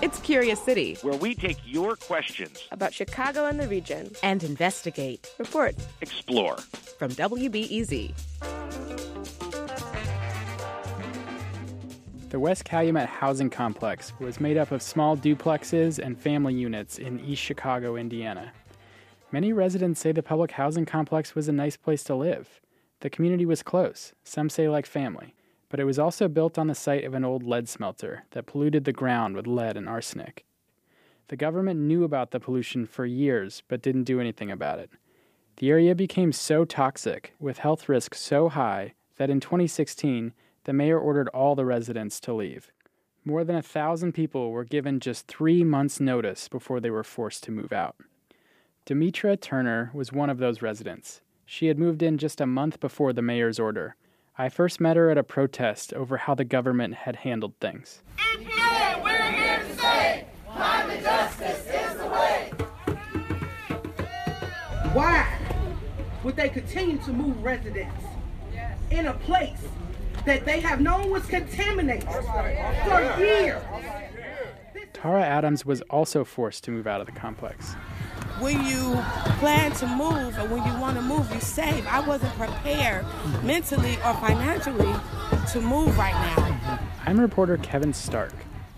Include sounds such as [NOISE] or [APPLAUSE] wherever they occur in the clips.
It's Curious City, where we take your questions about Chicago and the region and investigate, report, explore. From WBEZ. The West Calumet housing complex was made up of small duplexes and family units in East Chicago, Indiana. Many residents say the public housing complex was a nice place to live. The community was close, some say like family, but it was also built on the site of an old lead smelter that polluted the ground with lead and arsenic. The government knew about the pollution for years but didn't do anything about it. The area became so toxic, with health risks so high, that in 2016, the mayor ordered all the residents to leave. More than a thousand people were given just three months' notice before they were forced to move out. Demetra Turner was one of those residents. She had moved in just a month before the mayor's order. I first met her at a protest over how the government had handled things. EPA, we're here to say climate justice is the way. Why would they continue to move residents in a place that they have known was contaminated for years? Tara Adams was also forced to move out of the complex when you plan to move or when you want to move, you save. I wasn't prepared mentally or financially to move right now. I'm reporter Kevin Stark,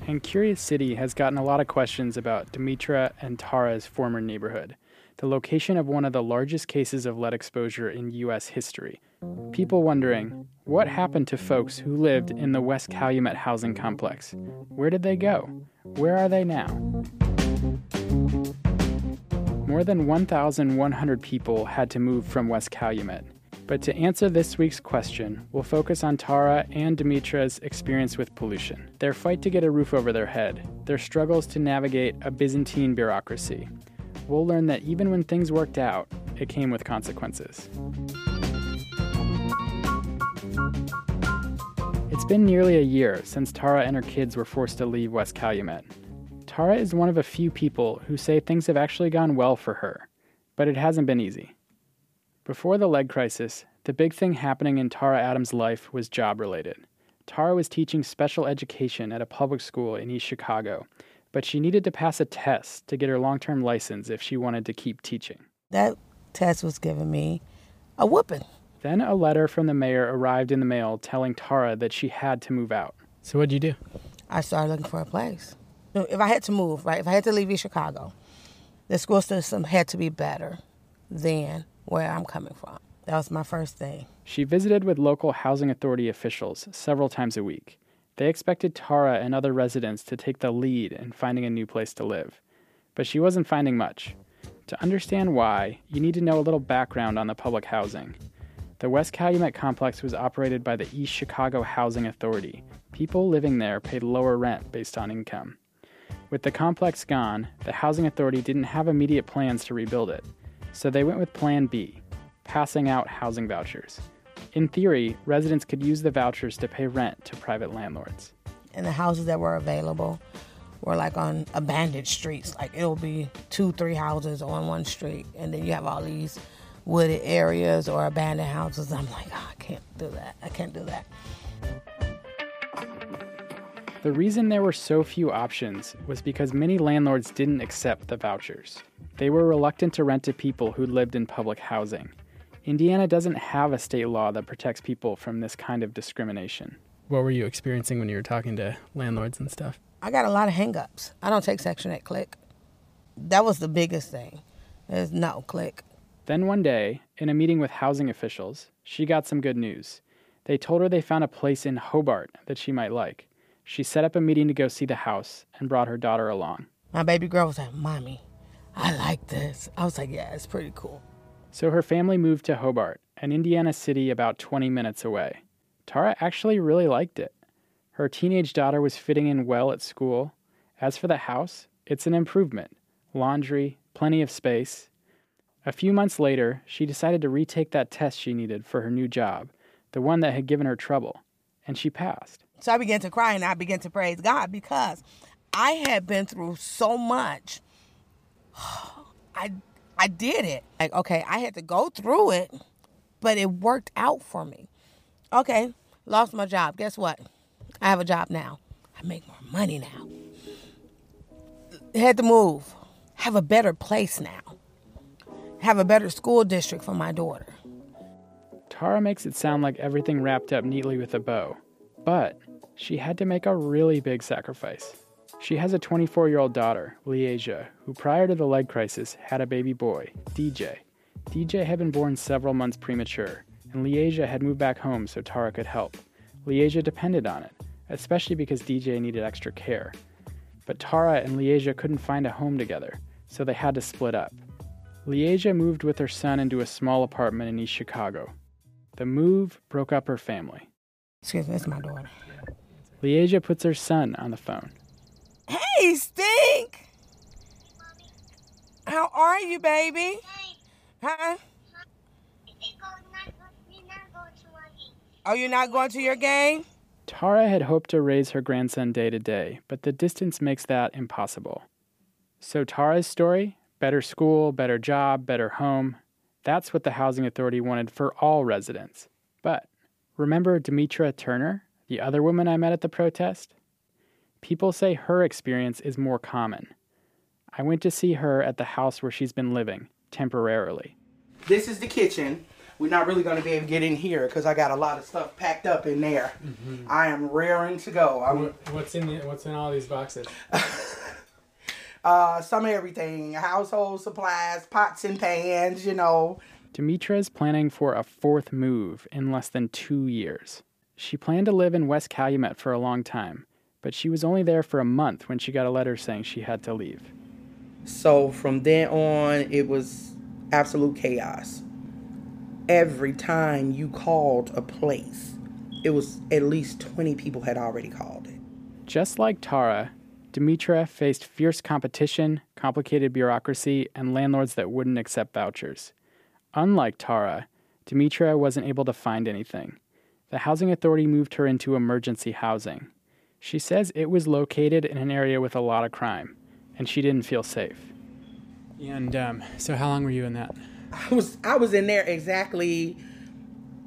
and Curious City has gotten a lot of questions about Demetra and Tara's former neighborhood, the location of one of the largest cases of lead exposure in U.S. history. People wondering, what happened to folks who lived in the West Calumet housing complex? Where did they go? Where are they now? More than 1,100 people had to move from West Calumet. But to answer this week's question, we'll focus on Tara and Demetra's experience with pollution, their fight to get a roof over their head, their struggles to navigate a Byzantine bureaucracy. We'll learn that even when things worked out, it came with consequences. It's been nearly a year since Tara and her kids were forced to leave West Calumet. Tara is one of a few people who say things have actually gone well for her, but it hasn't been easy. Before the lead crisis, the big thing happening in Tara Adams' life was job related. Tara was teaching special education at a public school in East Chicago, but she needed to pass a test to get her long term license if she wanted to keep teaching. That test was giving me a whooping. Then a letter from the mayor arrived in the mail telling Tara that she had to move out. So, what'd you do? I started looking for a place if I had to move, right, if I had to leave East Chicago, the school system had to be better than where I'm coming from. That was my first thing. She visited with local housing authority officials several times a week. They expected Tara and other residents to take the lead in finding a new place to live. But she wasn't finding much. To understand why, you need to know a little background on the public housing. The West Calumet complex was operated by the East Chicago Housing Authority. People living there paid lower rent based on income. With the complex gone, the Housing Authority didn't have immediate plans to rebuild it, so they went with Plan B passing out housing vouchers. In theory, residents could use the vouchers to pay rent to private landlords. And the houses that were available were like on abandoned streets. Like it'll be two, three houses on one street, and then you have all these wooded areas or abandoned houses. I'm like, oh, I can't do that. I can't do that. The reason there were so few options was because many landlords didn't accept the vouchers. They were reluctant to rent to people who lived in public housing. Indiana doesn't have a state law that protects people from this kind of discrimination. What were you experiencing when you were talking to landlords and stuff? I got a lot of hangups. I don't take Section 8 click. That was the biggest thing. There's no click. Then one day, in a meeting with housing officials, she got some good news. They told her they found a place in Hobart that she might like. She set up a meeting to go see the house and brought her daughter along. My baby girl was like, Mommy, I like this. I was like, Yeah, it's pretty cool. So her family moved to Hobart, an Indiana city about 20 minutes away. Tara actually really liked it. Her teenage daughter was fitting in well at school. As for the house, it's an improvement laundry, plenty of space. A few months later, she decided to retake that test she needed for her new job, the one that had given her trouble, and she passed. So I began to cry and I began to praise God because I had been through so much. [SIGHS] I I did it. Like, okay, I had to go through it, but it worked out for me. Okay, lost my job. Guess what? I have a job now. I make more money now. had to move, have a better place now, have a better school district for my daughter. Tara makes it sound like everything wrapped up neatly with a bow, but she had to make a really big sacrifice. She has a 24 year old daughter, Leasia, who prior to the lead crisis had a baby boy, DJ. DJ had been born several months premature, and Leasia had moved back home so Tara could help. Leasia depended on it, especially because DJ needed extra care. But Tara and Leasia couldn't find a home together, so they had to split up. Leasia moved with her son into a small apartment in East Chicago. The move broke up her family. Excuse me, it's my daughter. Leasia puts her son on the phone. Hey, Stink! How are you, baby? Huh? Oh, you're not going to your game? Tara had hoped to raise her grandson day to day, but the distance makes that impossible. So, Tara's story better school, better job, better home that's what the Housing Authority wanted for all residents. But remember Demetra Turner, the other woman I met at the protest? People say her experience is more common. I went to see her at the house where she's been living, temporarily. This is the kitchen. We're not really going to be able to get in here because I got a lot of stuff packed up in there. Mm-hmm. I am raring to go. I'm, what's in the, what's in all these boxes? [LAUGHS] uh, some everything, household supplies, pots and pans, you know. Demetra is planning for a fourth move in less than two years. She planned to live in West Calumet for a long time, but she was only there for a month when she got a letter saying she had to leave. So from then on, it was absolute chaos. Every time you called a place, it was at least 20 people had already called it. Just like Tara, Demetra faced fierce competition, complicated bureaucracy, and landlords that wouldn't accept vouchers. Unlike Tara, Demetra wasn't able to find anything. The housing authority moved her into emergency housing. She says it was located in an area with a lot of crime, and she didn't feel safe. And um, so, how long were you in that? I was I was in there exactly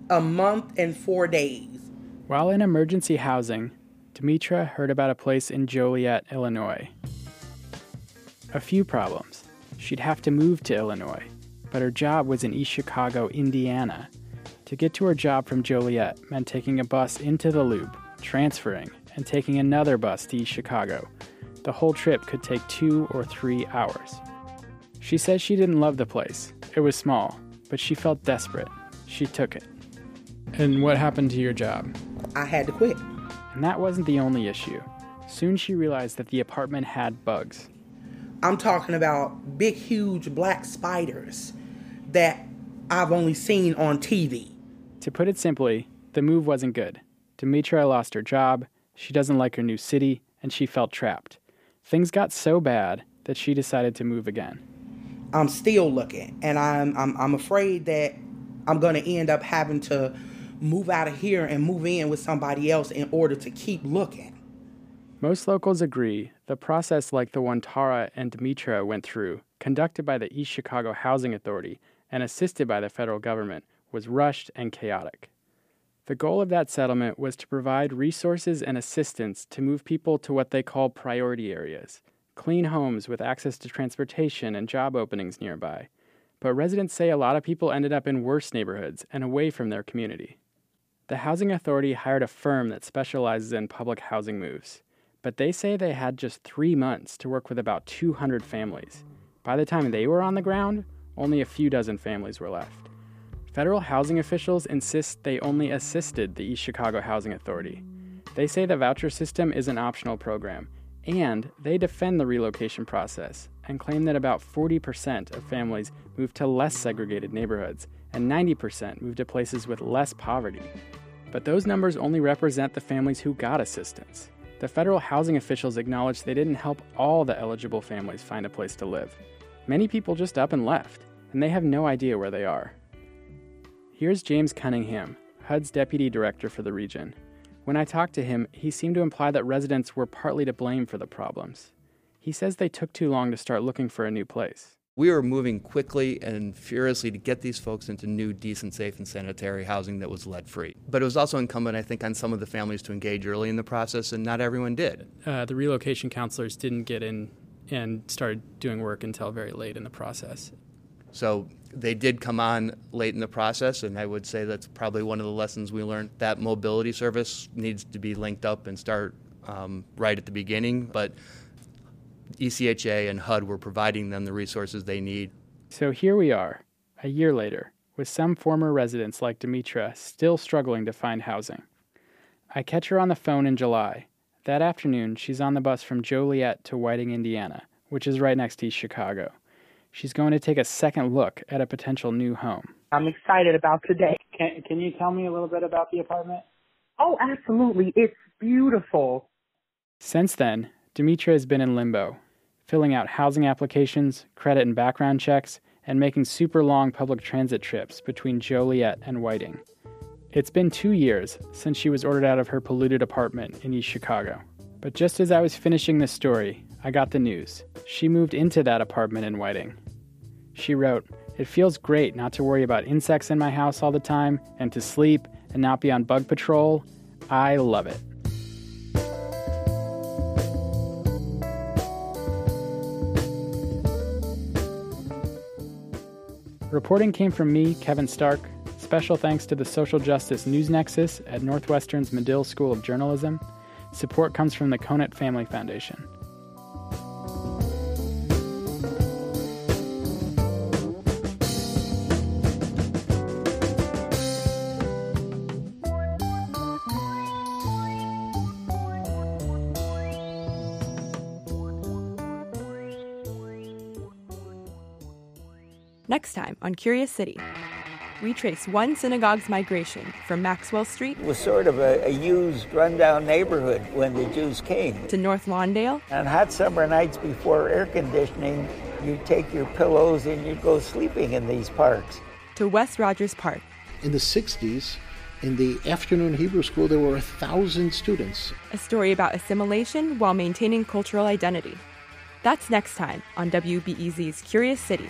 a month and four days. While in emergency housing, Demetra heard about a place in Joliet, Illinois. A few problems. She'd have to move to Illinois, but her job was in East Chicago, Indiana. To get to her job from Joliet meant taking a bus into the loop, transferring, and taking another bus to East Chicago. The whole trip could take two or three hours. She says she didn't love the place. It was small, but she felt desperate. She took it. And what happened to your job? I had to quit. And that wasn't the only issue. Soon she realized that the apartment had bugs. I'm talking about big, huge black spiders that I've only seen on TV. To put it simply, the move wasn't good. Demetra lost her job, she doesn't like her new city, and she felt trapped. Things got so bad that she decided to move again. I'm still looking, and I'm I'm, I'm afraid that I'm going to end up having to move out of here and move in with somebody else in order to keep looking. Most locals agree the process like the one Tara and Demetra went through, conducted by the East Chicago Housing Authority and assisted by the federal government, was rushed and chaotic. The goal of that settlement was to provide resources and assistance to move people to what they call priority areas, clean homes with access to transportation and job openings nearby. But residents say a lot of people ended up in worse neighborhoods and away from their community. The Housing Authority hired a firm that specializes in public housing moves, but they say they had just three months to work with about 200 families. By the time they were on the ground, only a few dozen families were left. Federal housing officials insist they only assisted the East Chicago Housing Authority. They say the voucher system is an optional program, and they defend the relocation process and claim that about 40% of families move to less segregated neighborhoods and 90% moved to places with less poverty. But those numbers only represent the families who got assistance. The federal housing officials acknowledge they didn't help all the eligible families find a place to live. Many people just up and left, and they have no idea where they are. Here's James Cunningham, HUD's deputy director for the region. When I talked to him, he seemed to imply that residents were partly to blame for the problems. He says they took too long to start looking for a new place. We were moving quickly and furiously to get these folks into new, decent, safe, and sanitary housing that was lead free. But it was also incumbent, I think, on some of the families to engage early in the process, and not everyone did. Uh, the relocation counselors didn't get in and started doing work until very late in the process. So they did come on late in the process, and I would say that's probably one of the lessons we learned. That mobility service needs to be linked up and start um, right at the beginning, but ECHA and HUD were providing them the resources they need. So here we are, a year later, with some former residents like Demetra still struggling to find housing. I catch her on the phone in July. That afternoon, she's on the bus from Joliet to Whiting, Indiana, which is right next to East Chicago. She's going to take a second look at a potential new home. I'm excited about today. Can, can you tell me a little bit about the apartment? Oh, absolutely. It's beautiful. Since then, Demetra has been in limbo, filling out housing applications, credit and background checks, and making super long public transit trips between Joliet and Whiting. It's been two years since she was ordered out of her polluted apartment in East Chicago. But just as I was finishing the story, I got the news. She moved into that apartment in Whiting. She wrote, It feels great not to worry about insects in my house all the time and to sleep and not be on bug patrol. I love it. Reporting came from me, Kevin Stark. Special thanks to the Social Justice News Nexus at Northwestern's Medill School of Journalism. Support comes from the Conant Family Foundation. Next time on Curious City, we trace one synagogue's migration from Maxwell Street It was sort of a, a used, rundown neighborhood when the Jews came. to North Lawndale On hot summer nights before air conditioning, you'd take your pillows and you'd go sleeping in these parks. to West Rogers Park. In the 60s, in the afternoon Hebrew school, there were a thousand students. A story about assimilation while maintaining cultural identity. That's next time on WBEZ's Curious City.